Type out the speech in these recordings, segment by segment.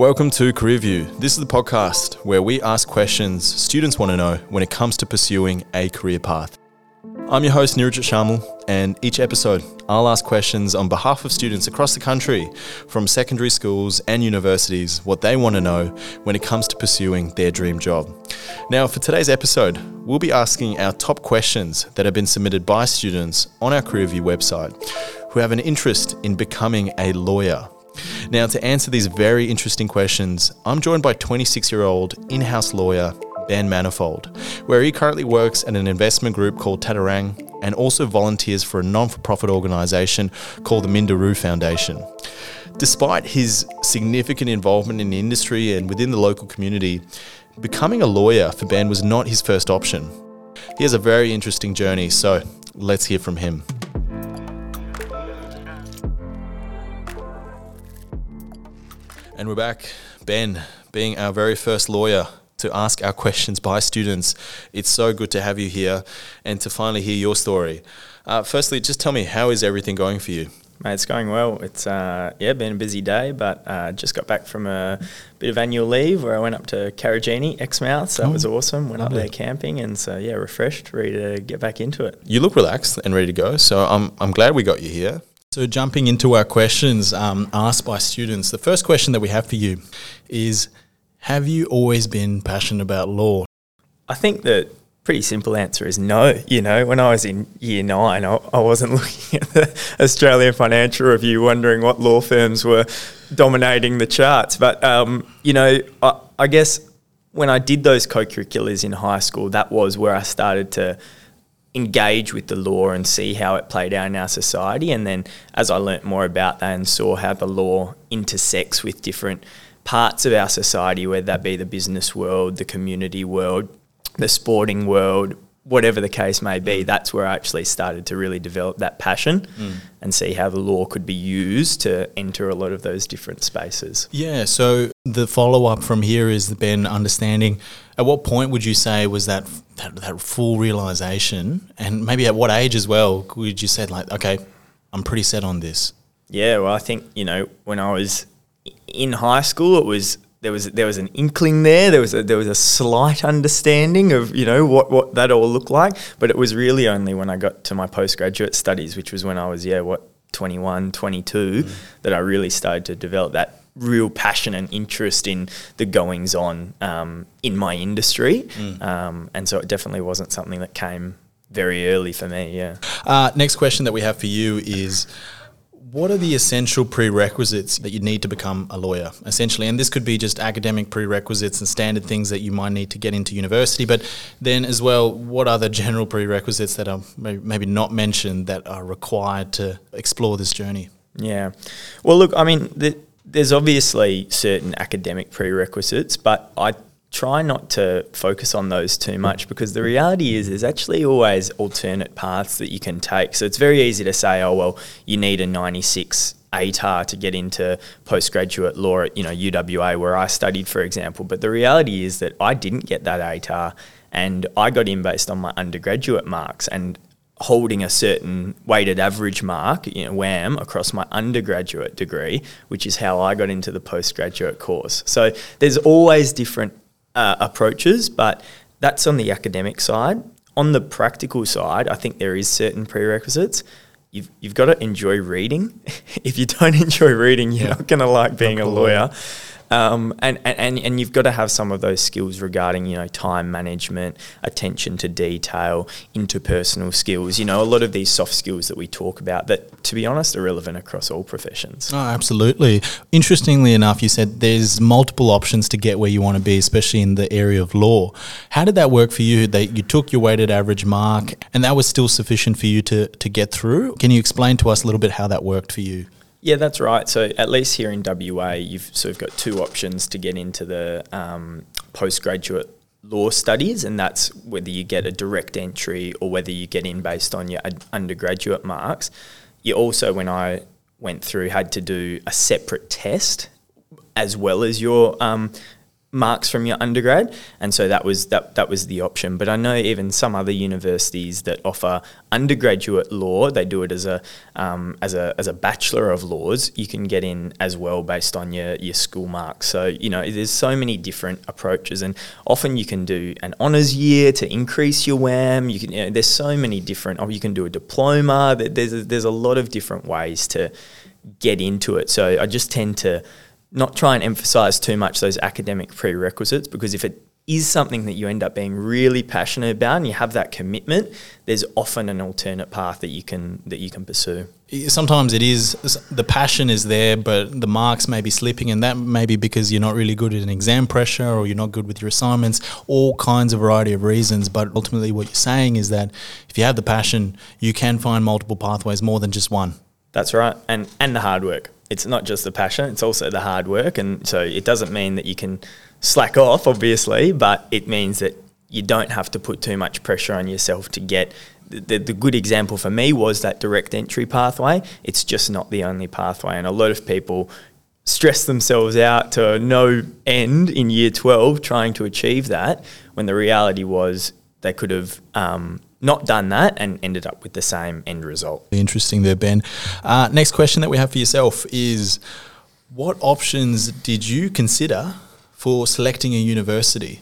Welcome to Career View. This is the podcast where we ask questions students want to know when it comes to pursuing a career path. I'm your host, Nirajit Sharmal, and each episode I'll ask questions on behalf of students across the country from secondary schools and universities what they want to know when it comes to pursuing their dream job. Now, for today's episode, we'll be asking our top questions that have been submitted by students on our Career View website who have an interest in becoming a lawyer. Now, to answer these very interesting questions, I'm joined by 26 year old in house lawyer Ben Manifold, where he currently works at an investment group called Tattarang and also volunteers for a non for profit organisation called the Minderoo Foundation. Despite his significant involvement in the industry and within the local community, becoming a lawyer for Ben was not his first option. He has a very interesting journey, so let's hear from him. And we're back. Ben, being our very first lawyer to ask our questions by students, it's so good to have you here and to finally hear your story. Uh, firstly, just tell me, how is everything going for you? Mate, it's going well. It's uh, yeah, been a busy day, but uh, just got back from a bit of annual leave where I went up to Karijini, Exmouth. So that was awesome. Went lovely. up there camping, and so yeah, refreshed, ready to get back into it. You look relaxed and ready to go. So I'm I'm glad we got you here. So, jumping into our questions um, asked by students, the first question that we have for you is Have you always been passionate about law? I think the pretty simple answer is no. You know, when I was in year nine, I, I wasn't looking at the Australian Financial Review wondering what law firms were dominating the charts. But, um, you know, I, I guess when I did those co curriculars in high school, that was where I started to engage with the law and see how it played out in our society. And then as I learnt more about that and saw how the law intersects with different parts of our society, whether that be the business world, the community world, the sporting world, whatever the case may be, that's where I actually started to really develop that passion mm. and see how the law could be used to enter a lot of those different spaces. Yeah, so the follow up from here is Ben understanding at what point would you say was that, that that full realization and maybe at what age as well would you say like okay, I'm pretty set on this? Yeah, well I think, you know, when I was in high school it was there was there was an inkling there. There was a, there was a slight understanding of you know what what that all looked like. But it was really only when I got to my postgraduate studies, which was when I was yeah what 21, 22, mm. that I really started to develop that real passion and interest in the goings on um, in my industry. Mm. Um, and so it definitely wasn't something that came very early for me. Yeah. Uh, next question that we have for you is what are the essential prerequisites that you need to become a lawyer, essentially? And this could be just academic prerequisites and standard things that you might need to get into university, but then as well, what are the general prerequisites that are maybe not mentioned that are required to explore this journey? Yeah. Well, look, I mean, the, there's obviously certain academic prerequisites, but I try not to focus on those too much because the reality is there's actually always alternate paths that you can take. So it's very easy to say, oh well, you need a 96 ATAR to get into postgraduate law at you know UWA where I studied, for example. But the reality is that I didn't get that ATAR, and I got in based on my undergraduate marks and holding a certain weighted average mark, you know, WAM, across my undergraduate degree, which is how I got into the postgraduate course. So there's always different uh, approaches, but that's on the academic side. On the practical side, I think there is certain prerequisites. You've, you've got to enjoy reading. if you don't enjoy reading, you're yeah. not going to like being a lawyer. Um, and, and, and you've got to have some of those skills regarding, you know, time management, attention to detail, interpersonal skills, you know, a lot of these soft skills that we talk about that, to be honest, are relevant across all professions. Oh, absolutely. Interestingly enough, you said there's multiple options to get where you want to be, especially in the area of law. How did that work for you? That you took your weighted average mark and that was still sufficient for you to, to get through? Can you explain to us a little bit how that worked for you? Yeah, that's right. So at least here in WA, you've sort of got two options to get into the um, postgraduate law studies, and that's whether you get a direct entry or whether you get in based on your undergraduate marks. You also, when I went through, had to do a separate test as well as your um, marks from your undergrad, and so that was that that was the option. But I know even some other universities that offer undergraduate law, they do it as a um, as a as a bachelor of laws. You can get in as well based on your your school marks. So you know, there's so many different approaches, and often you can do an honours year to increase your WAM. You can you know, there's so many different. Oh, you can do a diploma. There's a, there's a lot of different ways to get into it. So I just tend to not try and emphasize too much those academic prerequisites because if it is something that you end up being really passionate about and you have that commitment, there's often an alternate path that you can that you can pursue. Sometimes it is the passion is there, but the marks may be slipping, and that may be because you're not really good at an exam pressure or you're not good with your assignments. All kinds of variety of reasons. But ultimately, what you're saying is that if you have the passion, you can find multiple pathways more than just one. That's right, and and the hard work. It's not just the passion; it's also the hard work, and so it doesn't mean that you can slack off, obviously, but it means that you don't have to put too much pressure on yourself to get. The, the good example for me was that direct entry pathway. It's just not the only pathway, and a lot of people stress themselves out to no end in year 12 trying to achieve that when the reality was they could have um, not done that and ended up with the same end result. Interesting there, Ben. Uh, next question that we have for yourself is what options did you consider for selecting a university?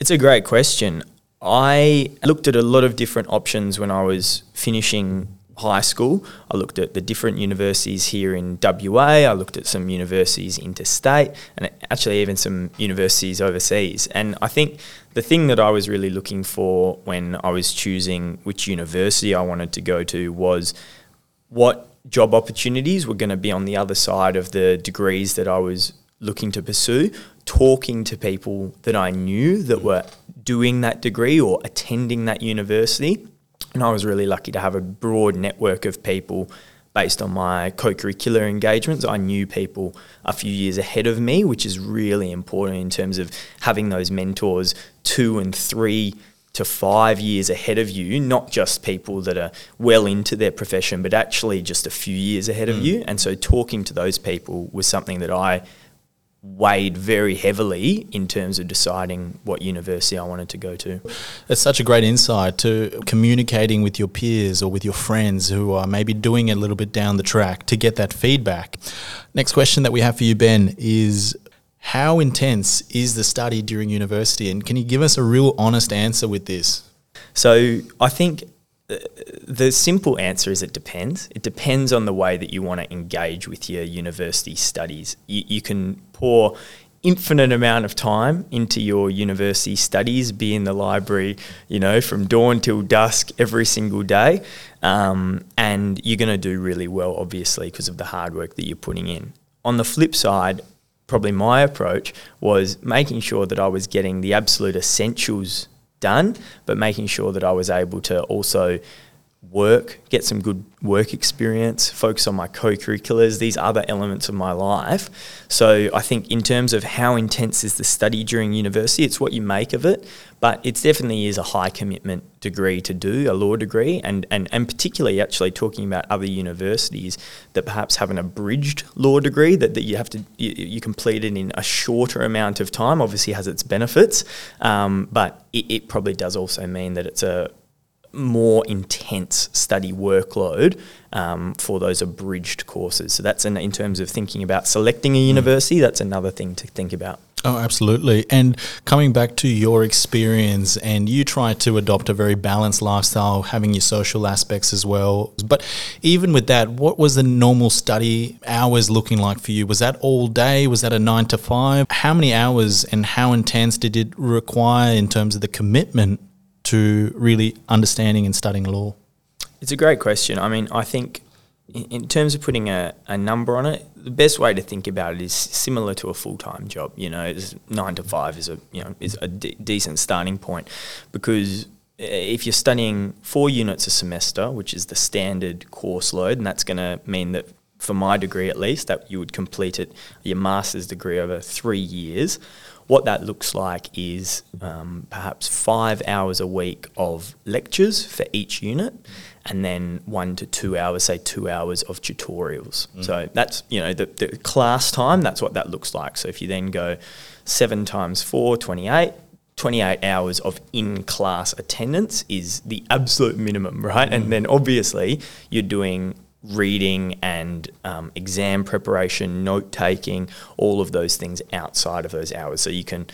It's a great question. I looked at a lot of different options when I was finishing high school. I looked at the different universities here in WA. I looked at some universities interstate and actually even some universities overseas. And I think the thing that I was really looking for when I was choosing which university I wanted to go to was what job opportunities were going to be on the other side of the degrees that I was looking to pursue, talking to people that I knew that were doing that degree or attending that university and I was really lucky to have a broad network of people based on my co curricular engagements. I knew people a few years ahead of me, which is really important in terms of having those mentors two and three to five years ahead of you, not just people that are well into their profession, but actually just a few years ahead mm. of you. And so talking to those people was something that I weighed very heavily in terms of deciding what university I wanted to go to. It's such a great insight to communicating with your peers or with your friends who are maybe doing it a little bit down the track to get that feedback. Next question that we have for you, Ben, is how intense is the study during university? And can you give us a real honest answer with this? So I think the simple answer is it depends. It depends on the way that you want to engage with your university studies. You, you, can pour infinite amount of time into your university studies, be in the library, you know, from dawn till dusk every single day, um, and you're going to do really well, obviously, because of the hard work that you're putting in. On the flip side, probably my approach was making sure that I was getting the absolute essentials done, but making sure that I was able to also work, get some good work experience, focus on my co-curriculars, these other elements of my life. So I think in terms of how intense is the study during university, it's what you make of it, but it definitely is a high commitment degree to do, a law degree, and, and, and particularly actually talking about other universities that perhaps have an abridged law degree that, that you have to, you, you complete it in a shorter amount of time, obviously has its benefits, um, but it, it probably does also mean that it's a more intense study workload um, for those abridged courses. So that's in, in terms of thinking about selecting a mm. university. That's another thing to think about. Oh, absolutely. And coming back to your experience, and you try to adopt a very balanced lifestyle, having your social aspects as well. But even with that, what was the normal study hours looking like for you? Was that all day? Was that a nine to five? How many hours and how intense did it require in terms of the commitment to really understanding and studying law? It's a great question. I mean, I think in terms of putting a, a number on it, the best way to think about it is similar to a full time job. You know, nine to five is a you know is a de- decent starting point because eh, if you're studying four units a semester, which is the standard course load, and that's going to mean that for my degree at least, that you would complete it, your master's degree over three years. What that looks like is um, perhaps five hours a week of lectures for each unit, and then one to two hours, say two hours of tutorials. Mm. So that's you know the, the class time. That's what that looks like. So if you then go seven times four, 28, 28 hours of in class attendance is the absolute minimum, right? Mm. And then obviously you're doing reading and um, exam preparation, note taking, all of those things outside of those hours. So you can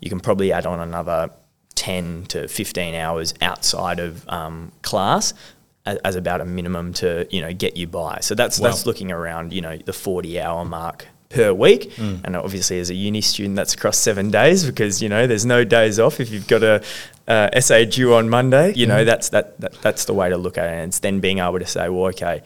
you can probably add on another 10 to 15 hours outside of um, class as, as, about a minimum to you know get you by. So that's wow. that's looking around you know the 40 hour mark per week. Mm. And obviously, as a uni student, that's across seven days because you know there's no days off if you've got a uh, essay due on Monday. You know mm. that's that, that that's the way to look at it. And it's then being able to say, well, okay,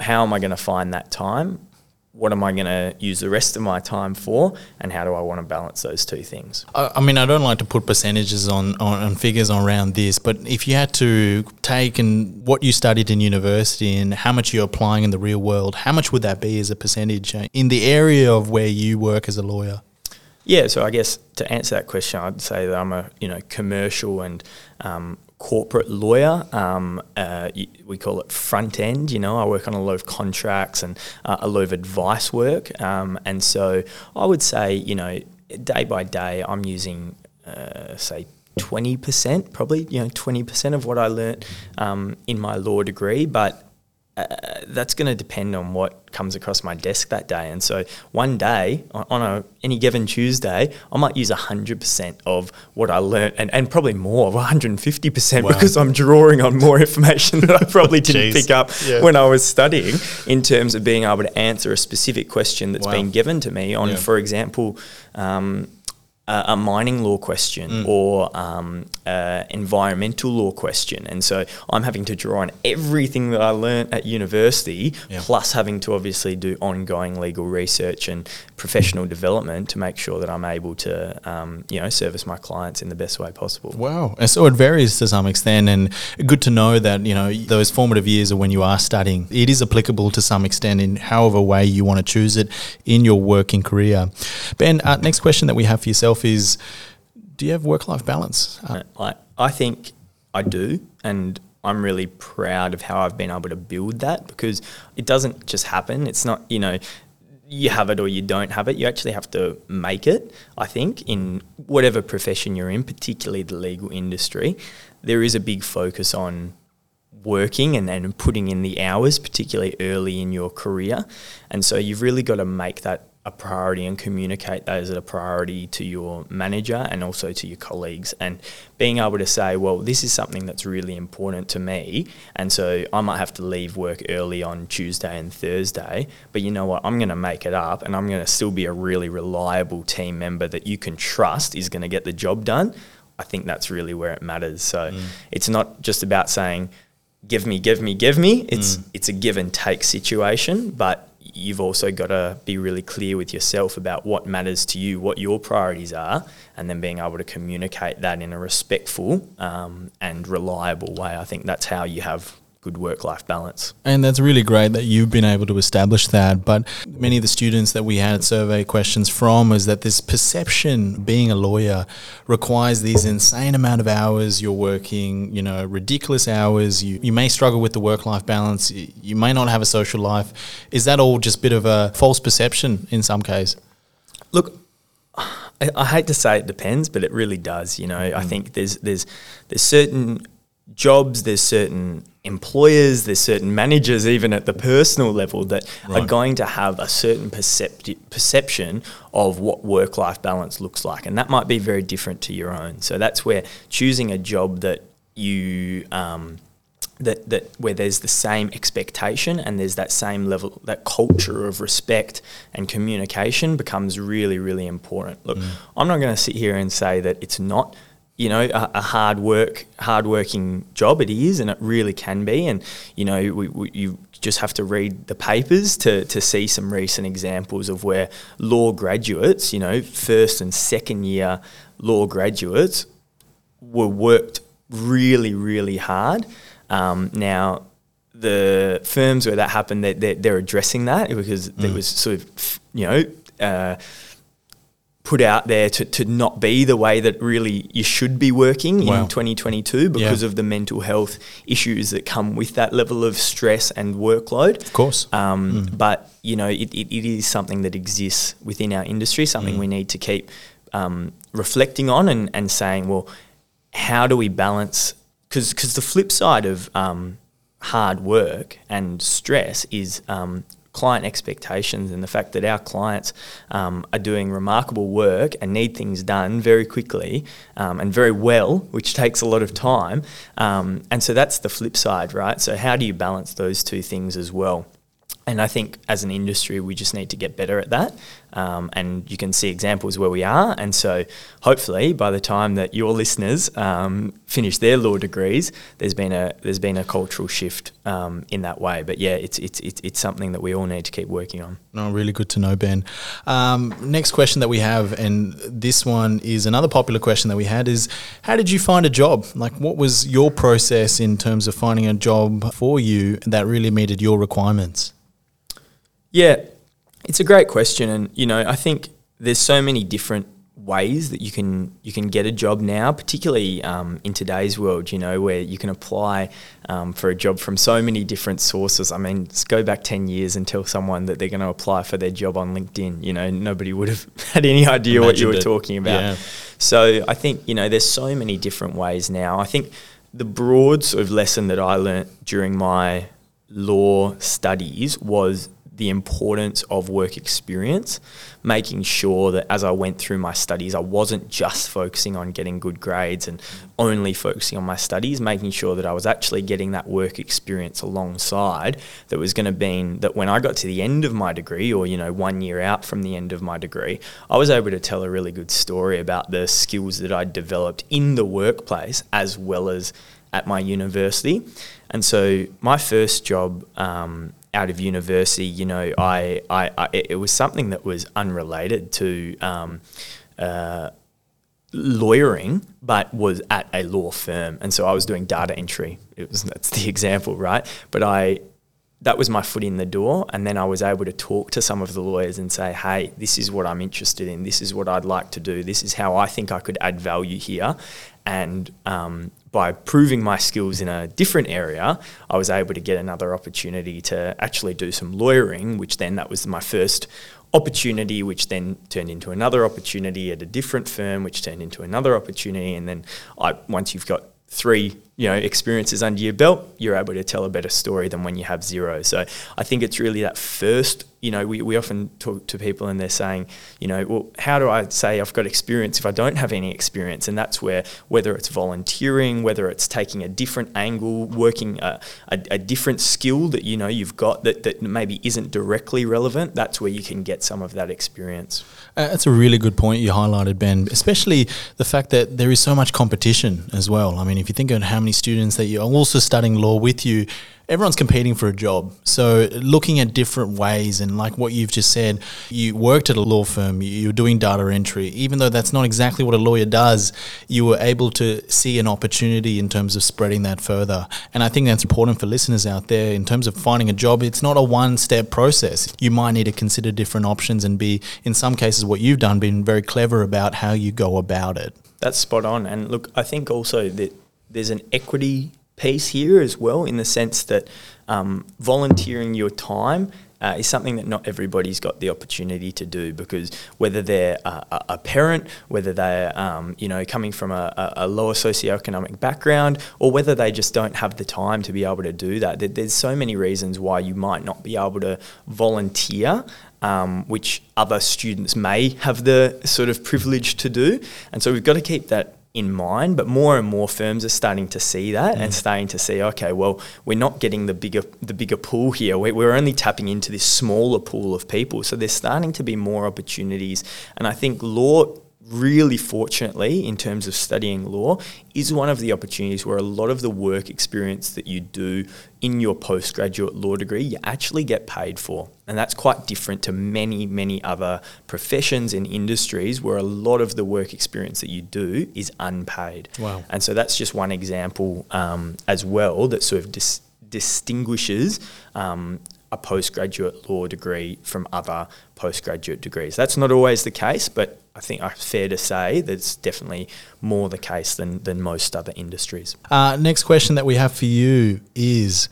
how am I going to find that time? what am I going to use the rest of my time for, and how do I want to balance those two things? I mean, I don't like to put percentages on, on, on, figures around this, but if you had to take and what you studied in university and how much you're applying in the real world, how much would that be as a percentage uh, in the area of where you work as a lawyer? Yeah, so I guess to answer that question, I'd say that I'm a you know commercial and um, corporate lawyer. Um, uh, we call it front end. You know, I work on a lot of contracts and uh, a lot of advice work. Um, and so I would say, you know, day by day, I'm using, uh, say, 20%, probably, you know, 20% of what I learnt um, in my law degree. But uh, that's going to depend on what comes across my desk that day. And so one day, on, a, any given Tuesday, I might use 100% of what I learned and, and probably more, 150% wow. because I'm drawing on more information that I probably didn't pick up yeah. when I was studying in terms of being able to answer a specific question that's wow. been given to me on, yeah. for example, um, uh, a mining law question mm. or um, uh, environmental law question. And so I'm having to draw on everything that I learnt at university, yeah. plus having to obviously do ongoing legal research and professional development to make sure that I'm able to, um, you know, service my clients in the best way possible. Wow. And so it varies to some extent. And good to know that, you know, those formative years are when you are studying, it is applicable to some extent in however way you want to choose it in your working career. Ben, uh, next question that we have for yourself yourself is do you have work life balance? Uh, I, I think I do. And I'm really proud of how I've been able to build that because it doesn't just happen. It's not, you know, you have it or you don't have it. You actually have to make it, I think, in whatever profession you're in, particularly the legal industry. There is a big focus on working and, and putting in the hours, particularly early in your career. And so you've really got to make that a priority and communicate that as a priority to your manager and also to your colleagues. And being able to say well this is something that's really important to me and so I might have to leave work early on Tuesday and Thursday but you know what? I'm going to make it up and I'm going to still be a really reliable team member that you can trust is going to get the job done. I think that's really where it matters. So mm. it's not just about saying give me give me give me it's mm. it's a give and take situation but you've also got to be really clear with yourself about what matters to you, what your priorities are, and then being able to communicate that in a respectful um, and reliable way. I think that's how you have good work life balance. And that's really great that you've been able to establish that. But many of the students that we had survey questions from is that this perception being a lawyer requires these insane amount of hours you're working, you know, ridiculous hours. You, you may struggle with the work life balance. You may not have a social life. Is that all just a bit of a false perception in some case? Look, I, I hate to say it depends, but it really does. You know, mm. I think there's there's there's certain jobs, there's certain employers, there's certain managers, even at the personal level, that right. are going to have a certain percepti- perception of what work life balance looks like. And that might be very different to your own. So that's where choosing a job that you. Um, that, that where there's the same expectation and there's that same level that culture of respect and communication becomes really really important look mm. i'm not going to sit here and say that it's not you know a, a, hard work hard working job it is and it really can be and you know we, we, you just have to read the papers to, to see some recent examples of where law graduates you know first and second year law graduates were worked really really hard um, now the firms where that happened, they're, they're, they're addressing that because mm. there was sort of, you know, uh, put out there to, to not be the way that really you should be working wow. in 2022 because yeah. of the mental health issues that come with that level of stress and workload. Of course. Um, mm. But, you know, it, it, it is something that exists within our industry, something mm. we need to keep um, reflecting on and, and saying, well, how do we balance? Because the flip side of um, hard work and stress is um, client expectations and the fact that our clients um, are doing remarkable work and need things done very quickly um, and very well, which takes a lot of time. Um, and so that's the flip side, right? So, how do you balance those two things as well? And I think as an industry, we just need to get better at that. Um, and you can see examples where we are. And so, hopefully, by the time that your listeners um, finish their law degrees, there's been a there's been a cultural shift um, in that way. But yeah, it's, it's it's it's something that we all need to keep working on. No, really good to know, Ben. Um, next question that we have, and this one is another popular question that we had: is how did you find a job? Like, what was your process in terms of finding a job for you that really meted your requirements? Yeah, it's a great question, and you know, I think there's so many different ways that you can you can get a job now, particularly um, in today's world. You know, where you can apply um, for a job from so many different sources. I mean, go back ten years and tell someone that they're going to apply for their job on LinkedIn. You know, nobody would have had any idea Imagined what you were it. talking about. Yeah. So I think you know, there's so many different ways now. I think the broad sort of lesson that I learnt during my law studies was the importance of work experience, making sure that as I went through my studies, I wasn't just focusing on getting good grades and only focusing on my studies, making sure that I was actually getting that work experience alongside that was going to mean that when I got to the end of my degree or, you know, one year out from the end of my degree, I was able to tell a really good story about the skills that I'd developed in the workplace as well as at my university. And so my first job, um, out of university, you know, I, I, I, it was something that was unrelated to um, uh, lawyering, but was at a law firm, and so I was doing data entry. It was that's the example, right? But I that was my foot in the door. And then I was able to talk to some of the lawyers and say, hey, this is what I'm interested in. This is what I'd like to do. This is how I think I could add value here. And um, by proving my skills in a different area, I was able to get another opportunity to actually do some lawyering, which then that was my first opportunity, which then turned into another opportunity at a different firm, which turned into another opportunity. And then I, once you've got three you know experiences under your belt, you're able to tell a better story than when you have zero. So I think it's really that first. You know, we, we often talk to people and they're saying, you know, well, how do I say I've got experience if I don't have any experience? And that's where whether it's volunteering, whether it's taking a different angle, working a, a, a different skill that you know you've got that, that maybe isn't directly relevant, that's where you can get some of that experience. Uh, that's a really good point you highlighted, Ben. Especially the fact that there is so much competition as well. I mean, if you think of how many students that you're also studying law with you, everyone's competing for a job. So looking at different ways and like what you've just said, you worked at a law firm, you're doing data entry. Even though that's not exactly what a lawyer does, you were able to see an opportunity in terms of spreading that further. And I think that's important for listeners out there in terms of finding a job. It's not a one step process. You might need to consider different options and be, in some cases, what you've done, been very clever about how you go about it. That's spot on. And look, I think also that there's an equity piece here as well, in the sense that um, volunteering your time uh, is something that not everybody's got the opportunity to do because whether they're a, a parent, whether they're um, you know coming from a, a, lower socioeconomic background, or whether they just don't have the time to be able to do that. There's so many reasons why you might not be able to volunteer. Um, which other students may have the sort of privilege to do. And so we've got to keep that in mind, but more and more firms are starting to see that mm. and starting to see, okay, well, we're not getting the bigger the bigger pool here. We're, we're only tapping into this smaller pool of people. So there's starting to be more opportunities, and I think law really fortunately, in terms of studying law, is one of the opportunities where a lot of the work experience that you do in your postgraduate law degree, you actually get paid for. And that's quite different to many, many other professions and industries where a lot of the work experience that you do is unpaid. Wow. And so that's just one example um, as well that sort of dis- distinguishes um, a postgraduate law degree from other postgraduate degrees. That's not always the case, but I think it's fair to say that it's definitely more the case than, than most other industries. Uh, next question that we have for you is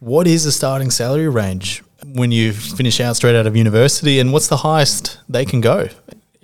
what is the starting salary range when you finish out straight out of university, and what's the highest they can go?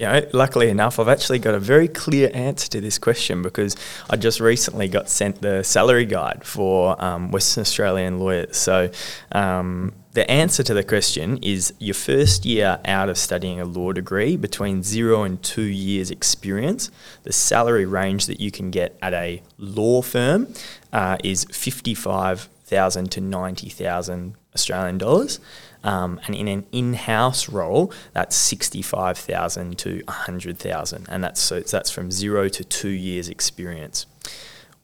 you know, luckily enough, I've actually got a very clear answer to this question because I just recently got sent the salary guide for um, Western Australian lawyers. So, um, the answer to the question is your first year out of studying a law degree, between zero and two years' experience, the salary range that you can get at a law firm uh, is 55,000 to 90,000 Australian dollars. Um, and in an in-house role, that's sixty-five thousand to hundred thousand, and that's so that's from zero to two years experience.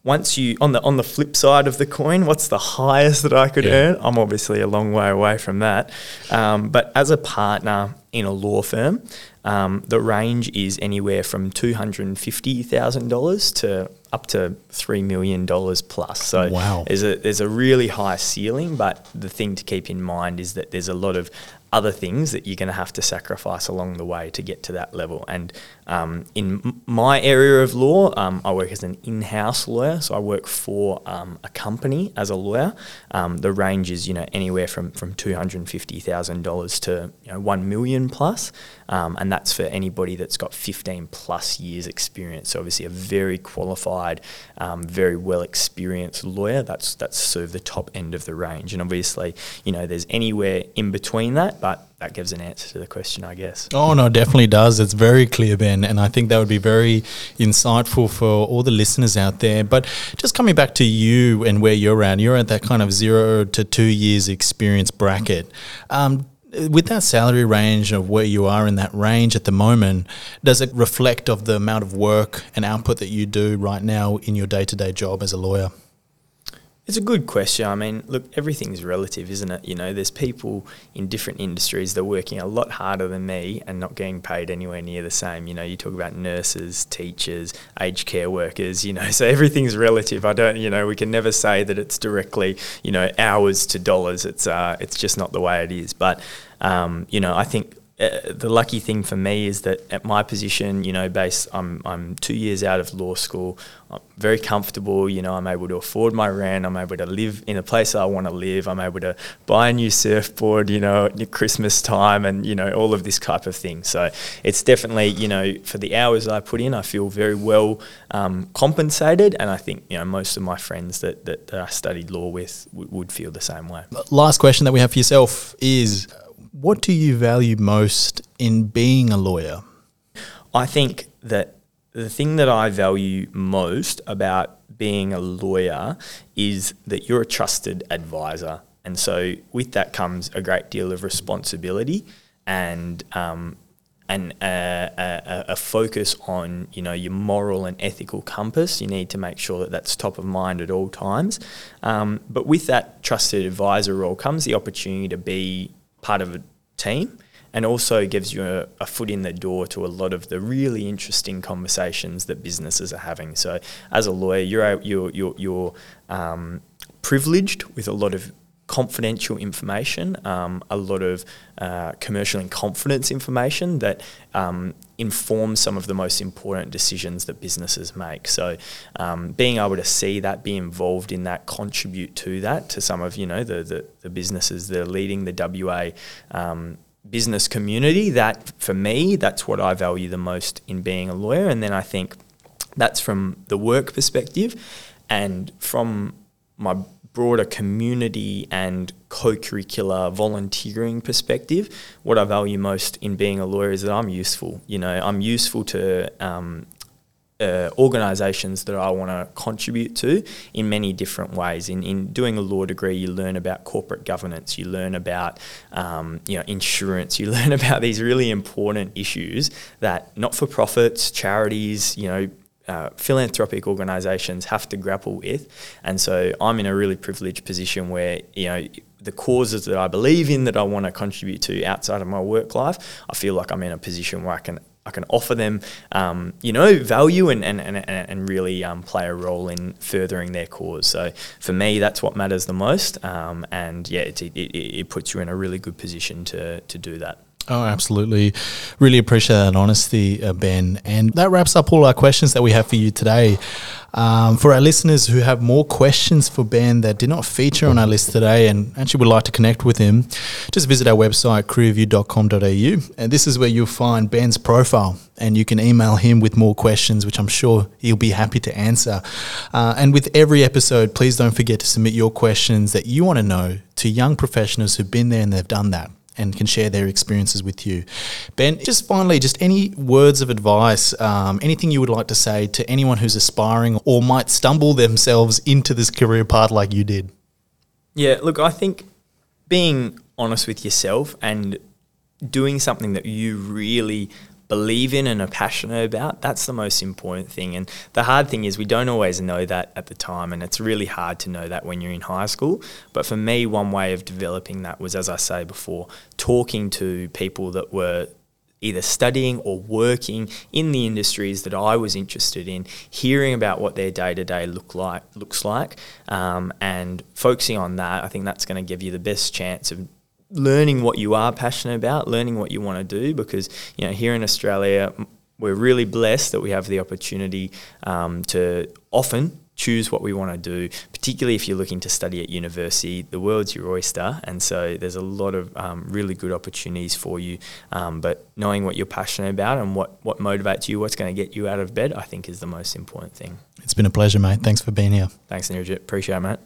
Once you on the on the flip side of the coin, what's the highest that I could yeah. earn? I'm obviously a long way away from that, um, but as a partner in a law firm, um, the range is anywhere from two hundred and fifty thousand dollars to up to three million dollars plus. So wow. there's a there's a really high ceiling, but the thing to keep in mind is that there's a lot of other things that you're going to have to sacrifice along the way to get to that level. And um, in my area of law, um, I work as an in-house lawyer, so I work for um, a company as a lawyer. Um, the range is you know anywhere from from two hundred and fifty thousand dollars to you know one million plus, um, and that's for anybody that's got fifteen plus years experience. So obviously a very qualified, um, very well experienced lawyer. That's that's sort of the top end of the range, and obviously you know there's anywhere in between that, but that gives an answer to the question, I guess. Oh no, definitely does. It's very clear, Ben, and I think that would be very insightful for all the listeners out there. But just coming back to you and where you're at, you're at that kind of zero to two years experience bracket. Um, with that salary range of where you are in that range at the moment, does it reflect of the amount of work and output that you do right now in your day to day job as a lawyer? It's a good question. I mean, look, everything's relative, isn't it? You know, there's people in different industries that are working a lot harder than me and not getting paid anywhere near the same. You know, you talk about nurses, teachers, aged care workers, you know, so everything's relative. I don't, you know, we can never say that it's directly, you know, hours to dollars. It's, uh, it's just not the way it is. But, um, you know, I think uh, the lucky thing for me is that at my position, you know, based I'm I'm two years out of law school, I'm very comfortable. You know, I'm able to afford my rent. I'm able to live in a place that I want to live. I'm able to buy a new surfboard. You know, at Christmas time, and you know all of this type of thing. So it's definitely you know for the hours I put in, I feel very well um, compensated, and I think you know most of my friends that that, that I studied law with w- would feel the same way. Last question that we have for yourself is what do you value most in being a lawyer? I think that the thing that I value most about being a lawyer is that you're a trusted advisor. And so, with that comes a great deal of responsibility and um, and a, a, a, focus on you know your moral and ethical compass. You need to make sure that that's top of mind at all times. Um, but with that trusted advisor role comes the opportunity to be part of a team and also gives you a, a, foot in the door to a lot of the really interesting conversations that businesses are having. So, as a lawyer, you're you're you're, you're um, privileged with a lot of confidential information, um, a lot of uh, commercial and confidence information that um, informs some of the most important decisions that businesses make. So, um, being able to see that, be involved in that, contribute to that, to some of you know the the, the businesses that are leading the WA. Um, business community that for me that's what I value the most in being a lawyer and then I think that's from the work perspective and from my broader community and co-curricular volunteering perspective, what I value most in being a lawyer is that I'm useful. You know, I'm useful to um, uh, organisations that I want to contribute to in many different ways. In, in doing a law degree, you learn about corporate governance, you learn about um, you know insurance, you learn about these really important issues that not for profits, charities, you know uh, philanthropic organisations have to grapple with. And so I'm in a really privileged position where, you know, the causes that I believe in that I want to contribute to outside of my work life, I feel like I'm in a position where I can I can offer them, um, you know, value and and, and, and really um, play a role in furthering their cause. So for me, that's what matters the most. Um, and yeah, it, it, it puts you in a really good position to to do that. Oh, absolutely. Really appreciate that honesty, uh, Ben. And that wraps up all our questions that we have for you today. Um, for our listeners who have more questions for Ben that did not feature on our list today and actually would like to connect with him, just visit our website, careerview.com.au. And this is where you'll find Ben's profile. And you can email him with more questions, which I'm sure he'll be happy to answer. Uh, and with every episode, please don't forget to submit your questions that you want to know to young professionals who've been there and they've done that and can share their experiences with you. Ben, just finally, just any words of advice, um, anything you would like to say to anyone who's aspiring or might stumble themselves into this career path like you did? Yeah, look, I think being honest with yourself and doing something that you really believe in and are passionate about, that's the most important thing. And the hard thing is we don't always know that at the time, and it's really hard to know that when you're in high school. But for me, one way of developing that was, as I say before, talking to people that were either studying or working in the industries that I was interested in, hearing about what their day to day look like looks like, um, and focusing on that. I think that's going to give you the best chance of learning what you are passionate about, learning what you want to do, because you know here in Australia we're really blessed that we have the opportunity um, to often choose what we want to do, particularly if you're looking to study at university. The world's your oyster, and so there's a lot of um, really good opportunities for you. Um, but knowing what you're passionate about and what, what motivates you, what's going to get you out of bed, I think is the most important thing. It's been a pleasure, mate. Thanks for being here. Thanks, Nirjit. Appreciate it, mate.